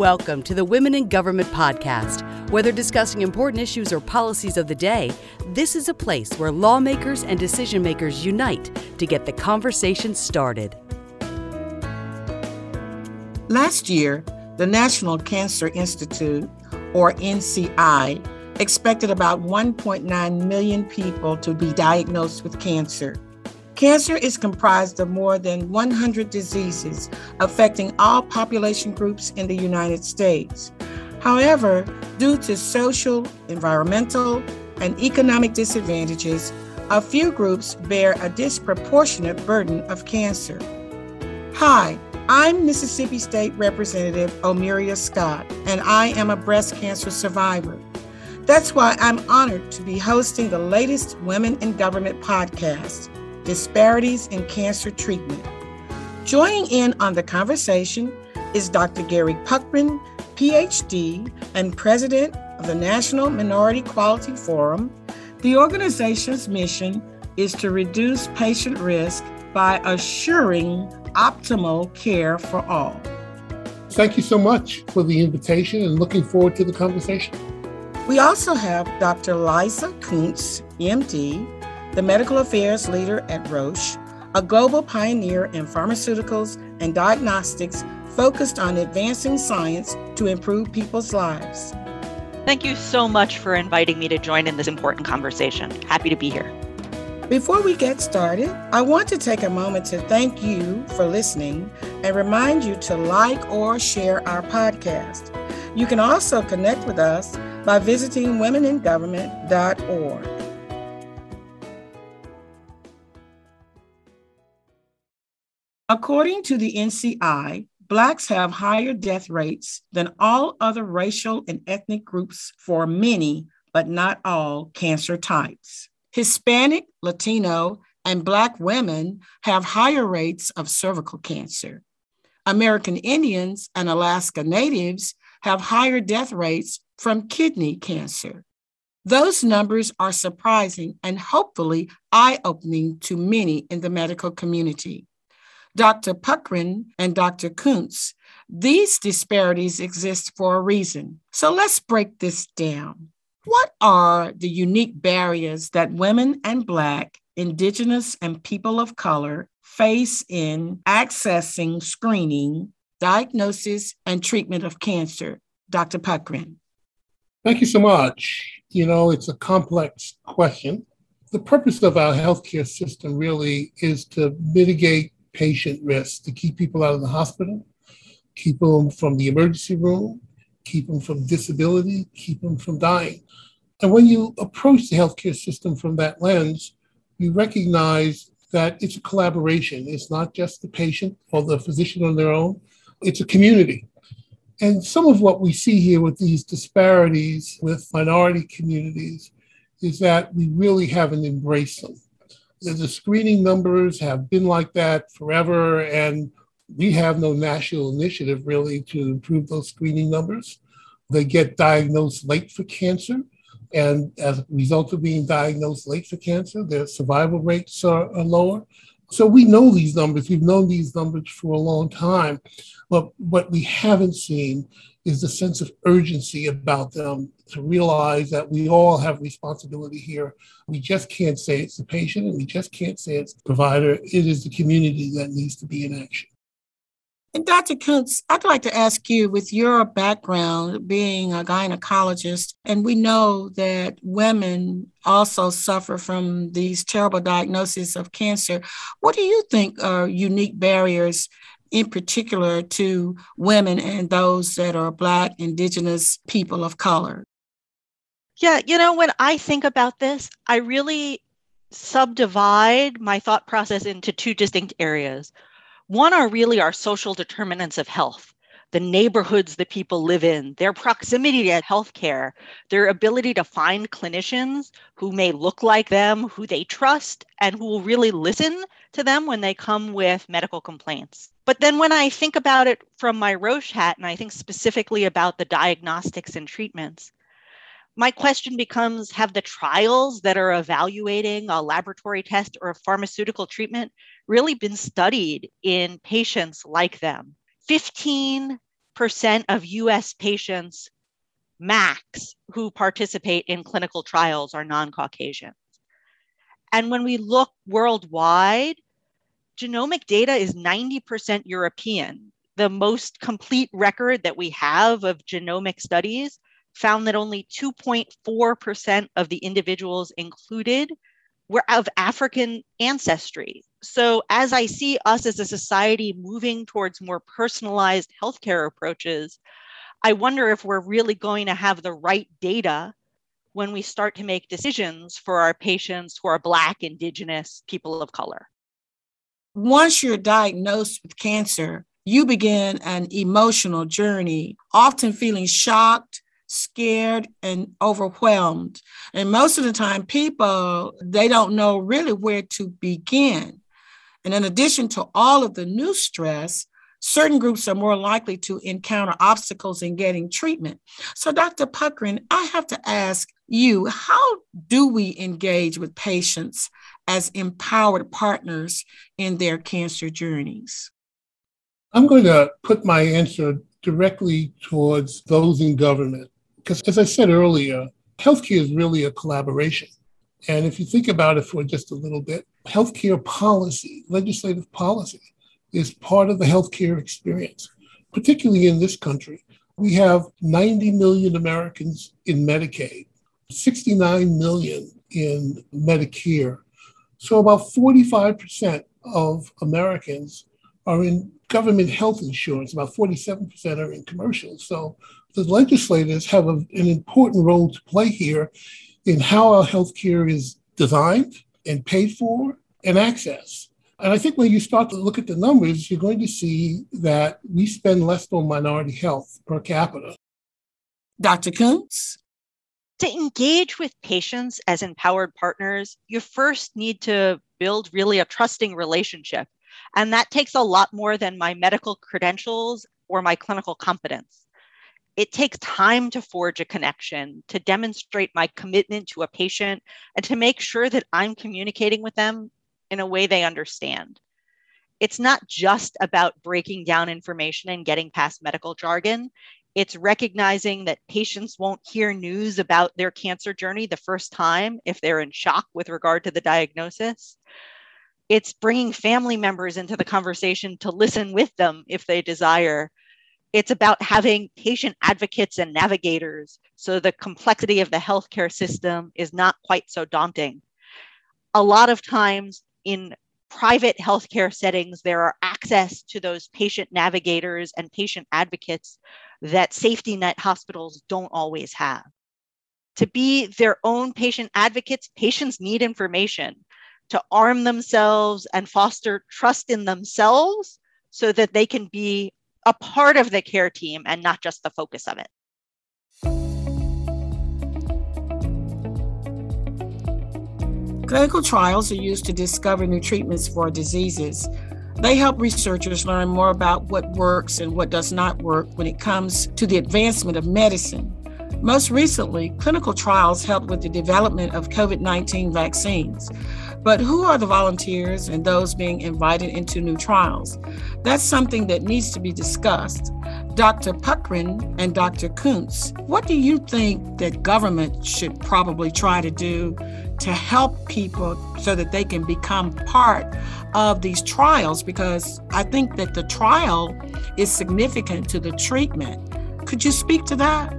Welcome to the Women in Government podcast. Whether discussing important issues or policies of the day, this is a place where lawmakers and decision makers unite to get the conversation started. Last year, the National Cancer Institute, or NCI, expected about 1.9 million people to be diagnosed with cancer. Cancer is comprised of more than 100 diseases affecting all population groups in the United States. However, due to social, environmental, and economic disadvantages, a few groups bear a disproportionate burden of cancer. Hi, I'm Mississippi State Representative Omeria Scott, and I am a breast cancer survivor. That's why I'm honored to be hosting the latest Women in Government podcast. Disparities in Cancer Treatment. Joining in on the conversation is Dr. Gary Puckrein, PhD and President of the National Minority Quality Forum. The organization's mission is to reduce patient risk by assuring optimal care for all. Thank you so much for the invitation and looking forward to the conversation. We also have Dr. Liza Kunz, MD, the medical affairs leader at Roche, a global pioneer in pharmaceuticals and diagnostics focused on advancing science to improve people's lives. Thank you so much for inviting me to join in this important conversation. Happy to be here. Before we get started, I want to take a moment to thank you for listening and remind you to like or share our podcast. You can also connect with us by visiting womeningovernment.org. According to the NCI, Blacks have higher death rates than all other racial and ethnic groups for many, but not all, cancer types. Hispanic, Latino, and Black women have higher rates of cervical cancer. American Indians and Alaska Natives have higher death rates from kidney cancer. Those numbers are surprising and hopefully eye opening to many in the medical community. Dr. Puckrein and Dr. Kunz, these disparities exist for a reason. So let's break this down. What are the unique barriers that women and Black, Indigenous, and people of color face in accessing screening, diagnosis, and treatment of cancer? Dr. Puckrein. Thank you so much. You know, it's a complex question. The purpose of our healthcare system really is to mitigate patient risk to keep people out of the hospital, keep them from the emergency room, keep them from disability, keep them from dying. And when you approach the healthcare system from that lens, you recognize that it's a collaboration. It's not just the patient or the physician on their own, it's a community. And some of what we see here with these disparities with minority communities is that we really haven't embraced them the screening numbers have been like that forever, and we have no national initiative really to improve those screening numbers. They get diagnosed late for cancer, and as a result of being diagnosed late for cancer, their survival rates are, are lower. So we know these numbers. We've known these numbers for a long time. But what we haven't seen is the sense of urgency about them to realize that we all have responsibility here. We just can't say it's the patient and we just can't say it's the provider. It is the community that needs to be in action. And Dr. Kunz, I'd like to ask you with your background being a gynecologist, and we know that women also suffer from these terrible diagnoses of cancer. What do you think are unique barriers in particular to women and those that are Black, Indigenous people of color? Yeah, you know, when I think about this, I really subdivide my thought process into two distinct areas. One are really our social determinants of health, the neighborhoods that people live in, their proximity to healthcare, their ability to find clinicians who may look like them, who they trust, and who will really listen to them when they come with medical complaints. But then when I think about it from my Roche hat, and I think specifically about the diagnostics and treatments, my question becomes Have the trials that are evaluating a laboratory test or a pharmaceutical treatment really been studied in patients like them? 15% of US patients max who participate in clinical trials are non Caucasians. And when we look worldwide, genomic data is 90% European. The most complete record that we have of genomic studies found that only 2.4% of the individuals included were of African ancestry. So, as I see us as a society moving towards more personalized healthcare approaches, I wonder if we're really going to have the right data when we start to make decisions for our patients who are Black, Indigenous, people of color. Once you're diagnosed with cancer, you begin an emotional journey, often feeling shocked, scared, and overwhelmed. And most of the time, people, they don't know really where to begin. And in addition to all of the new stress, certain groups are more likely to encounter obstacles in getting treatment. So, Dr. Puckrein, I have to ask you how do we engage with patients as empowered partners in their cancer journeys? I'm going to put my answer directly towards those in government. Because, as I said earlier, healthcare is really a collaboration. And if you think about it for just a little bit, healthcare policy, legislative policy, is part of the healthcare experience, particularly in this country. We have 90 million Americans in Medicaid, 69 million in Medicare. So about 45% of Americans are in government health insurance, about 47% are in commercial. So the legislators have a, an important role to play here in how our healthcare is designed and paid for and access. And I think when you start to look at the numbers, you're going to see that we spend less on minority health per capita. Dr. Kunz? To engage with patients as empowered partners, you first need to build really a trusting relationship. And that takes a lot more than my medical credentials or my clinical competence. It takes time to forge a connection, to demonstrate my commitment to a patient, and to make sure that I'm communicating with them in a way they understand. It's not just about breaking down information and getting past medical jargon. It's recognizing that patients won't hear news about their cancer journey the first time if they're in shock with regard to the diagnosis. It's bringing family members into the conversation to listen with them if they desire. It's about having patient advocates and navigators so the complexity of the healthcare system is not quite so daunting. A lot of times, in private healthcare settings, there are access to those patient navigators and patient advocates that safety net hospitals don't always have. To be their own patient advocates, patients need information to arm themselves and foster trust in themselves so that they can be a part of the care team and not just the focus of it. Clinical trials are used to discover new treatments for diseases. They help researchers learn more about what works and what does not work when it comes to the advancement of medicine. Most recently, clinical trials helped with the development of COVID 19 vaccines. But who are the volunteers and those being invited into new trials? That's something that needs to be discussed. Dr. Puckrein and Dr. Kunz, what do you think that government should probably try to do to help people so that they can become part of these trials? Because I think that the trial is significant to the treatment. Could you speak to that?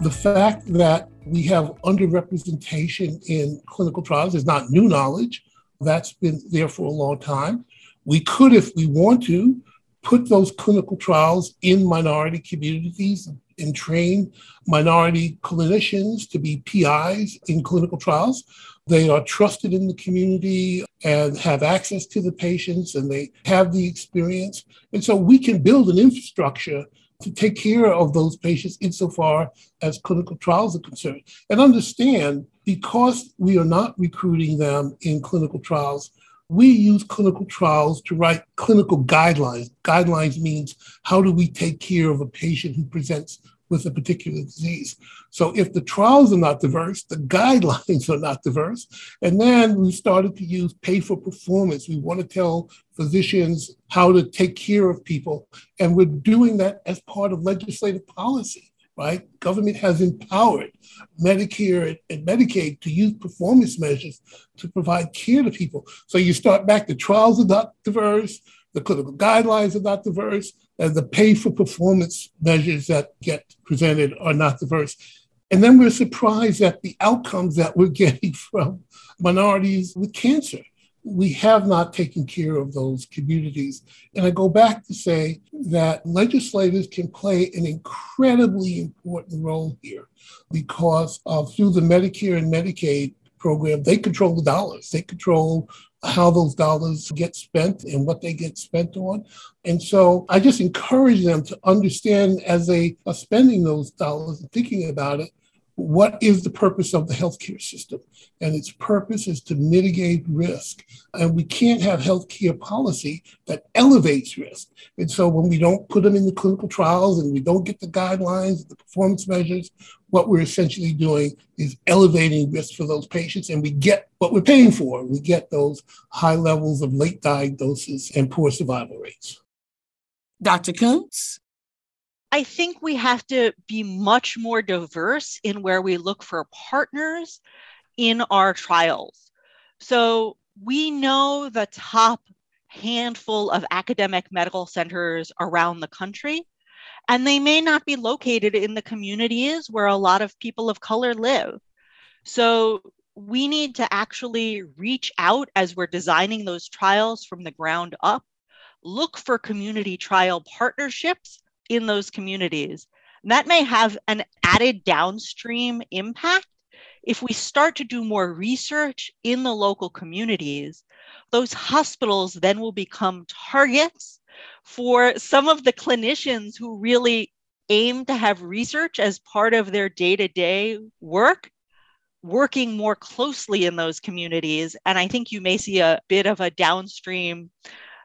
The fact that we have underrepresentation in clinical trials It's not new knowledge. That's been there for a long time. We could, if we want to, put those clinical trials in minority communities and train minority clinicians to be PIs in clinical trials. They are trusted in the community and have access to the patients and they have the experience. And so we can build an infrastructure to take care of those patients insofar as clinical trials are concerned. And understand because we are not recruiting them in clinical trials, we use clinical trials to write clinical guidelines. Guidelines means how do we take care of a patient who presents with a particular disease. So if the trials are not diverse, the guidelines are not diverse. And then we started to use pay for performance. We want to tell physicians how to take care of people. And we're doing that as part of legislative policy, right? Government has empowered Medicare and Medicaid to use performance measures to provide care to people. So you start back, the trials are not diverse, the clinical guidelines are not diverse, and the pay for performance measures that get presented are not diverse. And then we're surprised at the outcomes that we're getting from minorities with cancer. We have not taken care of those communities. And I go back to say that legislators can play an incredibly important role here because through the Medicare and Medicaid program, they control the dollars. They control how those dollars get spent and what they get spent on. And so I just encourage them to understand as they are spending those dollars and thinking about it, what is the purpose of the healthcare system? And its purpose is to mitigate risk. And we can't have healthcare policy that elevates risk. And so when we don't put them in the clinical trials and we don't get the guidelines, the performance measures, what we're essentially doing is elevating risk for those patients. And we get what we're paying for. We get those high levels of late diagnosis and poor survival rates. Dr. Kunz? I think we have to be much more diverse in where we look for partners in our trials. So we know the top handful of academic medical centers around the country, and they may not be located in the communities where a lot of people of color live. So we need to actually reach out as we're designing those trials from the ground up, look for community trial partnerships in those communities. And that may have an added downstream impact. If we start to do more research in the local communities, those hospitals then will become targets for some of the clinicians who really aim to have research as part of their day to day work, working more closely in those communities. And I think you may see a bit of a downstream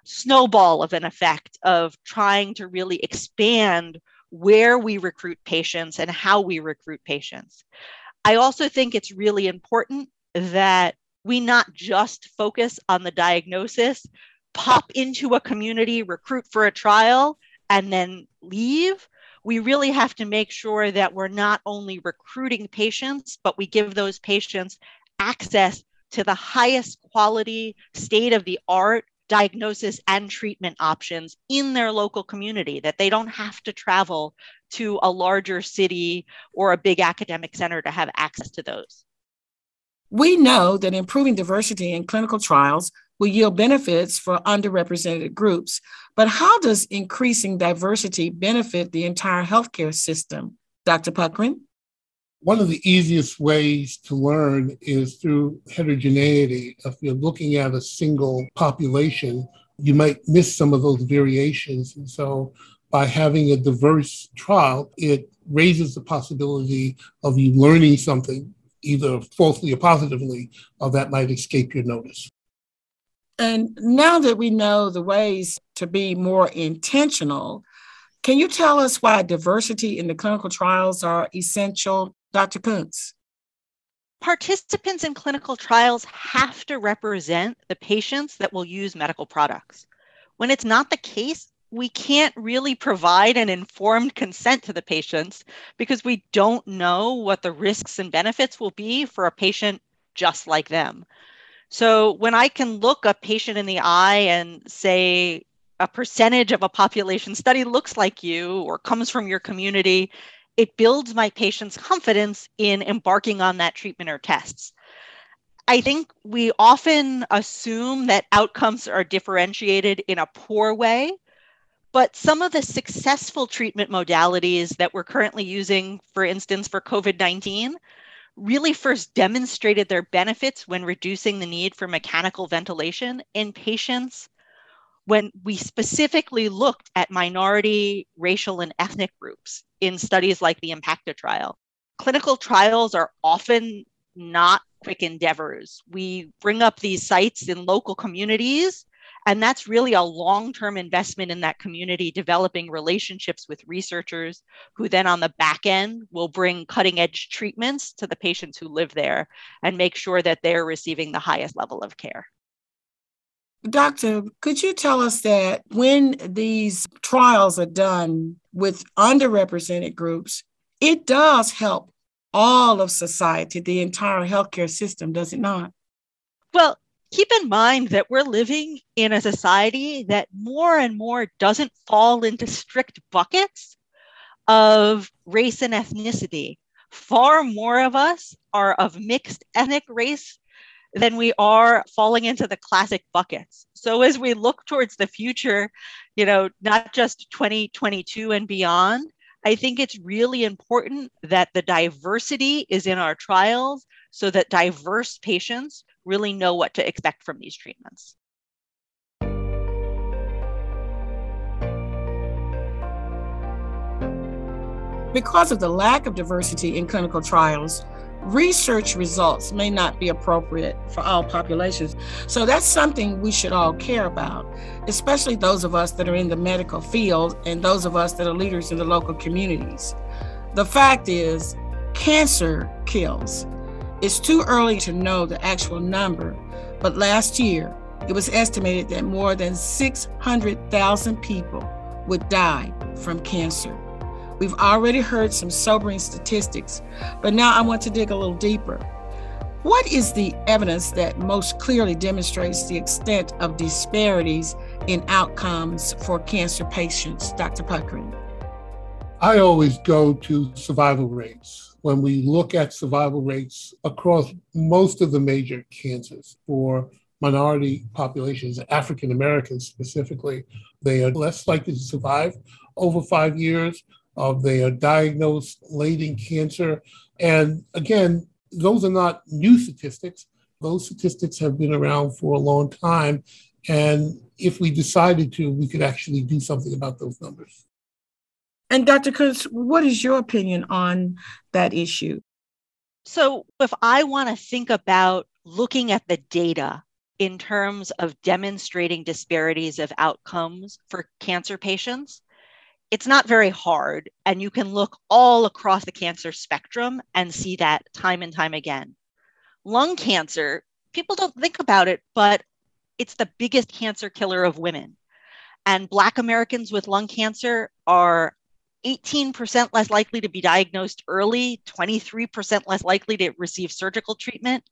snowball of an effect of trying to really expand where we recruit patients and how we recruit patients. I also think it's really important that we not just focus on the diagnosis, pop into a community, recruit for a trial, and then leave. We really have to make sure that we're not only recruiting patients, but we give those patients access to the highest quality, state of the art diagnosis and treatment options in their local community, that they don't have to travel to a larger city or a big academic center to have access to those. We know that improving diversity in clinical trials will yield benefits for underrepresented groups, but how does increasing diversity benefit the entire healthcare system? Dr. Puckrein? One of the easiest ways to learn is through heterogeneity. If you're looking at a single population, you might miss some of those variations. And so by having a diverse trial, it raises the possibility of you learning something, either falsely or positively, or that might escape your notice. And now that we know the ways to be more intentional, can you tell us why diversity in the clinical trials are essential Dr. Kunz. Participants in clinical trials have to represent the patients that will use medical products. When it's not the case, we can't really provide an informed consent to the patients because we don't know what the risks and benefits will be for a patient just like them. So when I can look a patient in the eye and say a percentage of a population study looks like you or comes from your community it builds my patient's confidence in embarking on that treatment or tests. I think we often assume that outcomes are differentiated in a poor way, but some of the successful treatment modalities that we're currently using, for instance, for COVID 19, really first demonstrated their benefits when reducing the need for mechanical ventilation in patients when we specifically looked at minority, racial, and ethnic groups in studies like the EMPACTA trial. Clinical trials are often not quick endeavors. We bring up these sites in local communities And that's really a long term investment in that community, developing relationships with researchers who then on the back end will bring cutting edge treatments to the patients who live there and make sure that they're receiving the highest level of care. Doctor, could you tell us that when these trials are done with underrepresented groups, it does help all of society, the entire healthcare system, does it not? Well, keep in mind that we're living in a society that more and more doesn't fall into strict buckets of race and ethnicity. Far more of us are of mixed ethnic race than we are falling into the classic buckets. So as we look towards the future, you know, not just 2022 and beyond, I think it's really important that the diversity is in our trials so that diverse patients really know what to expect from these treatments. Because of the lack of diversity in clinical trials, research results may not be appropriate for all populations. So that's something we should all care about, especially those of us that are in the medical field and those of us that are leaders in the local communities. The fact is, cancer kills. It's too early to know the actual number, but last year it was estimated that more than 600,000 people would die from cancer. We've already heard some sobering statistics, but now I want to dig a little deeper. What is the evidence that most clearly demonstrates the extent of disparities in outcomes for cancer patients, Dr. Puckrein? I always go to survival rates. When we look at survival rates across most of the major cancers for minority populations, African Americans specifically, they are less likely to survive over five years of they are diagnosed late in cancer. And again, those are not new statistics. Those statistics have been around for a long time. And if we decided to, we could actually do something about those numbers. And Dr. Kunz, what is your opinion on that issue? So, if I want to think about looking at the data in terms of demonstrating disparities of outcomes for cancer patients, it's not very hard. And you can look all across the cancer spectrum and see that time and time again. Lung cancer, people don't think about it, but it's the biggest cancer killer of women. And Black Americans with lung cancer are 18% less likely to be diagnosed early, 23% less likely to receive surgical treatment,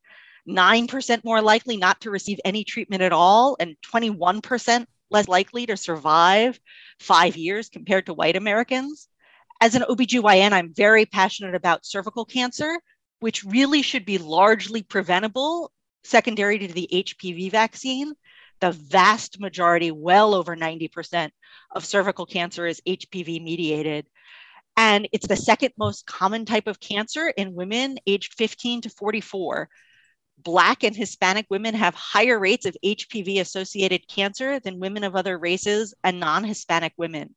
9% more likely not to receive any treatment at all, and 21% less likely to survive five years compared to white Americans. As an OBGYN, I'm very passionate about cervical cancer, which really should be largely preventable secondary to the HPV vaccine. The vast majority, well over 90% of cervical cancer is HPV mediated. And it's the second most common type of cancer in women aged 15 to 44. Black and Hispanic women have higher rates of HPV associated cancer than women of other races and non Hispanic women.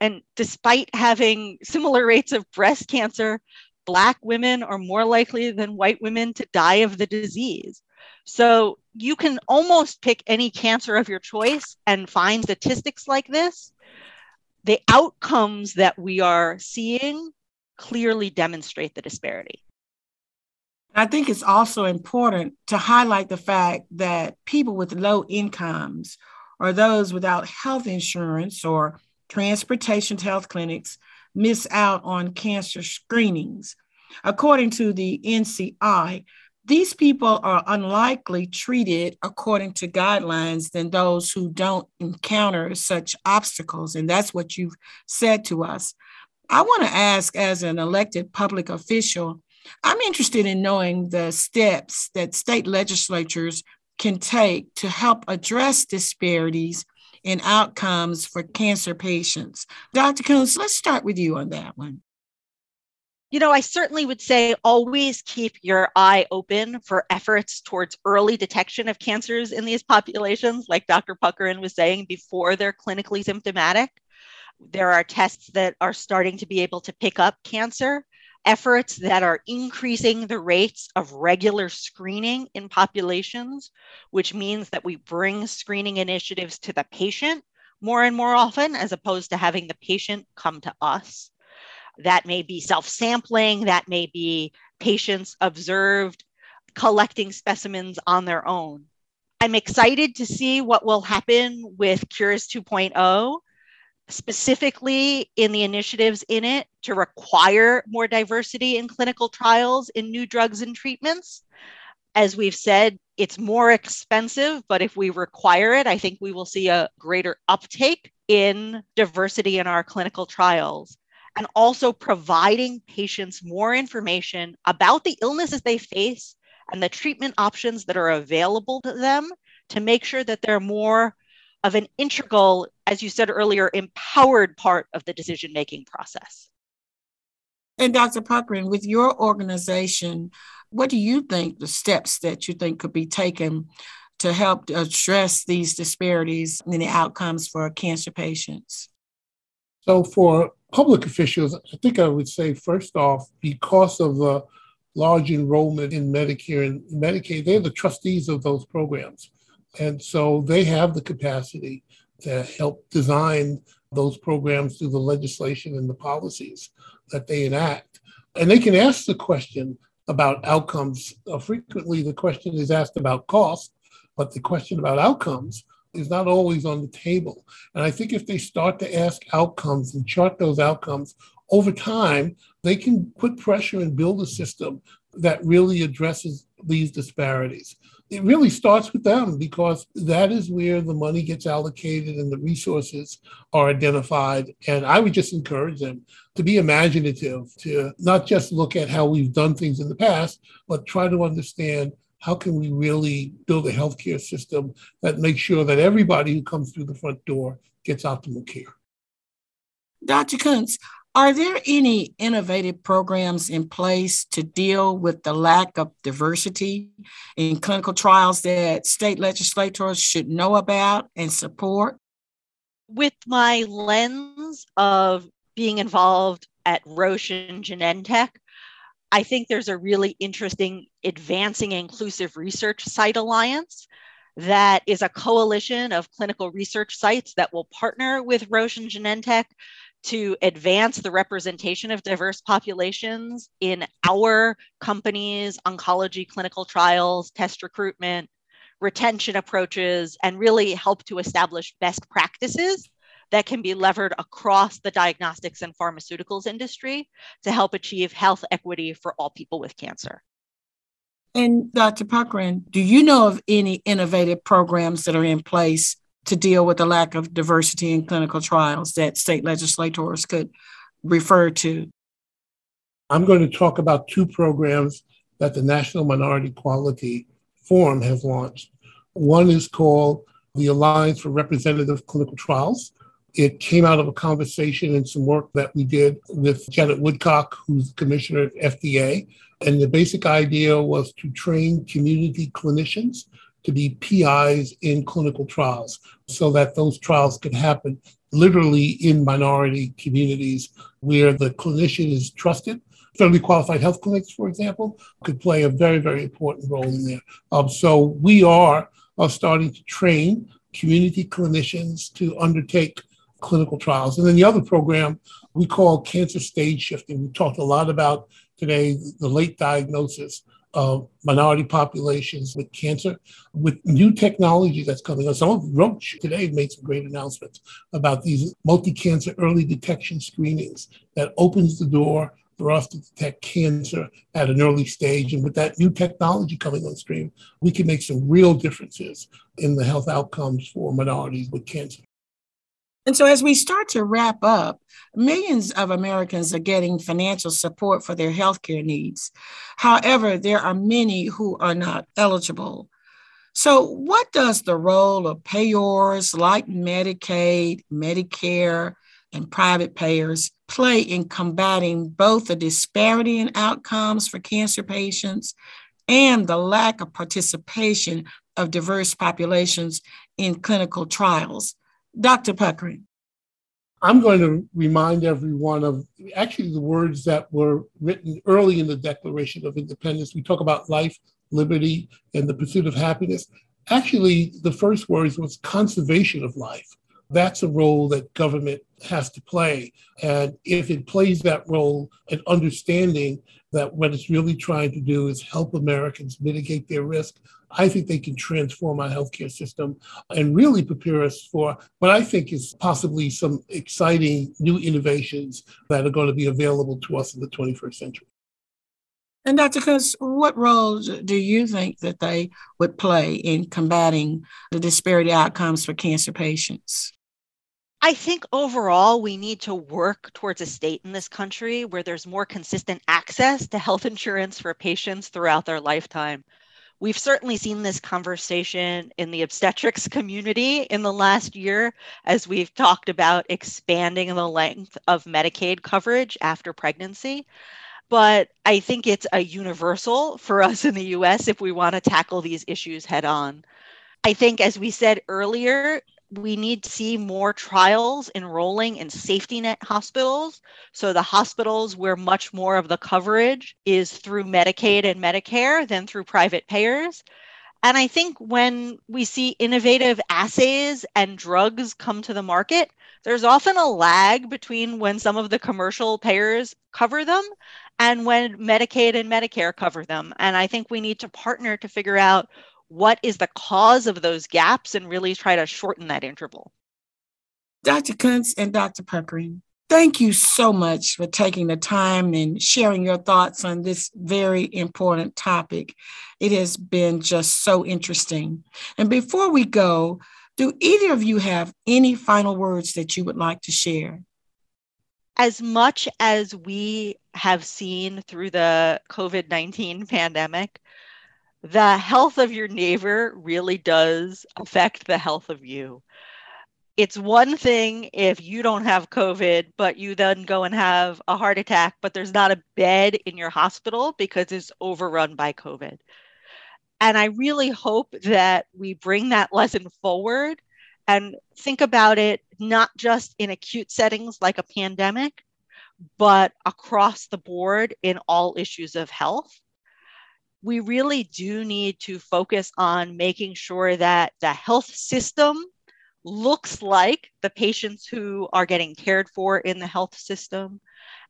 And despite having similar rates of breast cancer, Black women are more likely than white women to die of the disease. So you can almost pick any cancer of your choice and find statistics like this. The outcomes that we are seeing clearly demonstrate the disparity. I think it's also important to highlight the fact that people with low incomes or those without health insurance or transportation to health clinics miss out on cancer screenings. According to the NCI, these people are unlikely treated according to guidelines than those who don't encounter such obstacles. And that's what you've said to us. I want to ask, as an elected public official, I'm interested in knowing the steps that state legislatures can take to help address disparities in outcomes for cancer patients. Dr. Kunz, let's start with you on that one. You know, I certainly would say always keep your eye open for efforts towards early detection of cancers in these populations, like Dr. Puckrein was saying, before they're clinically symptomatic. There are tests that are starting to be able to pick up cancer efforts that are increasing the rates of regular screening in populations, which means that we bring screening initiatives to the patient more and more often, as opposed to having the patient come to us. That may be self sampling, that may be patients observed collecting specimens on their own. I'm excited to see what will happen with Cures 2.0 specifically in the initiatives in it to require more diversity in clinical trials in new drugs and treatments. As we've said, it's more expensive, but if we require it, I think we will see a greater uptake in diversity in our clinical trials. And also providing patients more information about the illnesses they face and the treatment options that are available to them to make sure that they're more of an integral, as you said earlier, empowered part of the decision making process. And Dr. Puckrein, with your organization, what do you think the steps that you think could be taken to help address these disparities in the outcomes for cancer patients? So, for public officials, I think I would say, first off, because of the large enrollment in Medicare and Medicaid, they're the trustees of those programs. And so they have the capacity to help design those programs through the legislation and the policies that they enact. And they can ask the question about outcomes. Uh, frequently, the question is asked about cost, but the question about outcomes is not always on the table. And I think if they start to ask outcomes and chart those outcomes over time, they can put pressure and build a system that really addresses these disparities it really starts with them because that is where the money gets allocated and the resources are identified. And I would just encourage them to be imaginative, to not just look at how we've done things in the past, but try to understand how can we really build a healthcare system that makes sure that everybody who comes through the front door gets optimal care. Dr. Kunz, are there any innovative programs in place to deal with the lack of diversity in clinical trials that state legislators should know about and support? With my lens of being involved at Roche and Genentech, I think there's a really interesting Advancing Inclusive Research Site Alliance that is a coalition of clinical research sites that will partner with Roche and Genentech to advance the representation of diverse populations in our companies, oncology clinical trials, test recruitment, retention approaches, and really help to establish best practices that can be levered across the diagnostics and pharmaceuticals industry to help achieve health equity for all people with cancer. And Dr. Puckrein, do you know of any innovative programs that are in place to deal with the lack of diversity in clinical trials that state legislators could refer to? I'm going to talk about two programs that the National Minority Quality Forum has launched. One is called the Alliance for Representative Clinical Trials. It came out of a conversation and some work that we did with Janet Woodcock, who's commissioner at FDA. And the basic idea was to train community clinicians to be PIs in clinical trials so that those trials could happen literally in minority communities where the clinician is trusted. Federally qualified health clinics, for example, could play a very, very important role in there. Um, so we are, are starting to train community clinicians to undertake clinical trials. And then the other program we call cancer stage shifting. We talked a lot about today the late diagnosis of minority populations with cancer, with new technology that's coming on. Some of Roche today made some great announcements about these multi-cancer early detection screenings that opens the door for us to detect cancer at an early stage. And with that new technology coming on stream, we can make some real differences in the health outcomes for minorities with cancer. And so, as we start to wrap up, millions of Americans are getting financial support for their healthcare needs. However, there are many who are not eligible. So, what does the role of payors like Medicaid, Medicare, and private payers play in combating both the disparity in outcomes for cancer patients and the lack of participation of diverse populations in clinical trials? Dr. Puckrein. I'm going to remind everyone of actually the words that were written early in the Declaration of Independence. We talk about life, liberty, and the pursuit of happiness. Actually, the first words was conservation of life. That's a role that government has to play. And if it plays that role and understanding that what it's really trying to do is help Americans mitigate their risk, I think they can transform our healthcare system and really prepare us for what I think is possibly some exciting new innovations that are going to be available to us in the 21st century. And Dr. Kunz, what roles do you think that they would play in combating the disparity outcomes for cancer patients? I think overall, we need to work towards a state in this country where there's more consistent access to health insurance for patients throughout their lifetime. We've certainly seen this conversation in the obstetrics community in the last year as we've talked about expanding the length of Medicaid coverage after pregnancy but I think it's a universal for us in the US if we want to tackle these issues head on. I think, as we said earlier, we need to see more trials enrolling in safety net hospitals. So, the hospitals where much more of the coverage is through Medicaid and Medicare than through private payers. And I think when we see innovative assays and drugs come to the market, there's often a lag between when some of the commercial payers cover them and when Medicaid and Medicare cover them. And I think we need to partner to figure out what is the cause of those gaps and really try to shorten that interval. Dr. Kunz and Dr. Puckrein, thank you so much for taking the time and sharing your thoughts on this very important topic. It has been just so interesting. And before we go, do either of you have any final words that you would like to share? As much as we have seen through the COVID 19 pandemic, the health of your neighbor really does affect the health of you. It's one thing if you don't have COVID, but you then go and have a heart attack, but there's not a bed in your hospital because it's overrun by COVID. And I really hope that we bring that lesson forward and think about it not just in acute settings like a pandemic, but across the board in all issues of health. We really do need to focus on making sure that the health system looks like the patients who are getting cared for in the health system,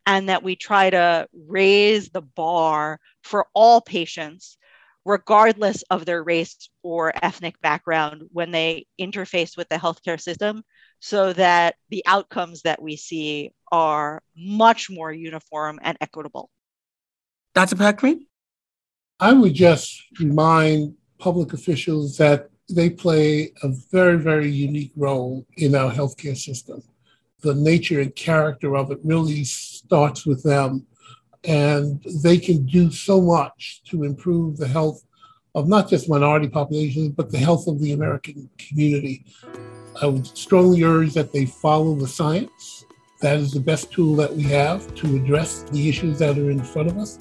and that we try to raise the bar for all patients regardless of their race or ethnic background when they interface with the healthcare system so that the outcomes that we see are much more uniform and equitable. Dr. Puckrein? I would just remind public officials that they play a very, very unique role in our healthcare system. The nature and character of it really starts with them and they can do so much to improve the health of not just minority populations, but the health of the American community. I would strongly urge that they follow the science. That is the best tool that we have to address the issues that are in front of us.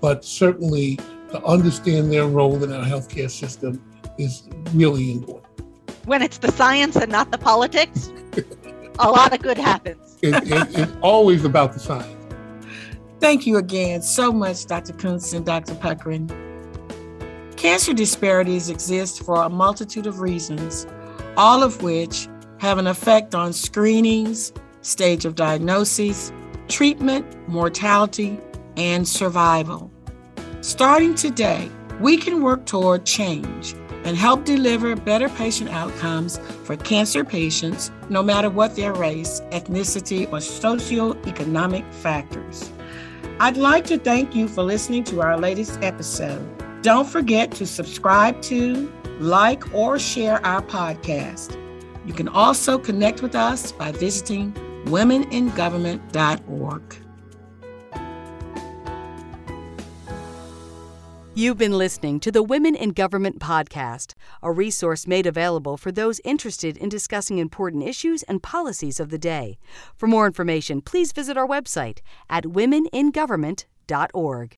But certainly, to understand their role in our healthcare system is really important. When it's the science and not the politics, a lot of good happens. It, it, it's always about the science. Thank you again so much, Dr. Kunz and Dr. Puckrein. Cancer disparities exist for a multitude of reasons, all of which have an effect on screenings, stage of diagnosis, treatment, mortality, and survival. Starting today, we can work toward change and help deliver better patient outcomes for cancer patients, no matter what their race, ethnicity, or socioeconomic factors. I'd like to thank you for listening to our latest episode. Don't forget to subscribe to, like, or share our podcast. You can also connect with us by visiting womeningovernment.org. You've been listening to the Women in Government podcast, a resource made available for those interested in discussing important issues and policies of the day. For more information, please visit our website at womeningovernment.org.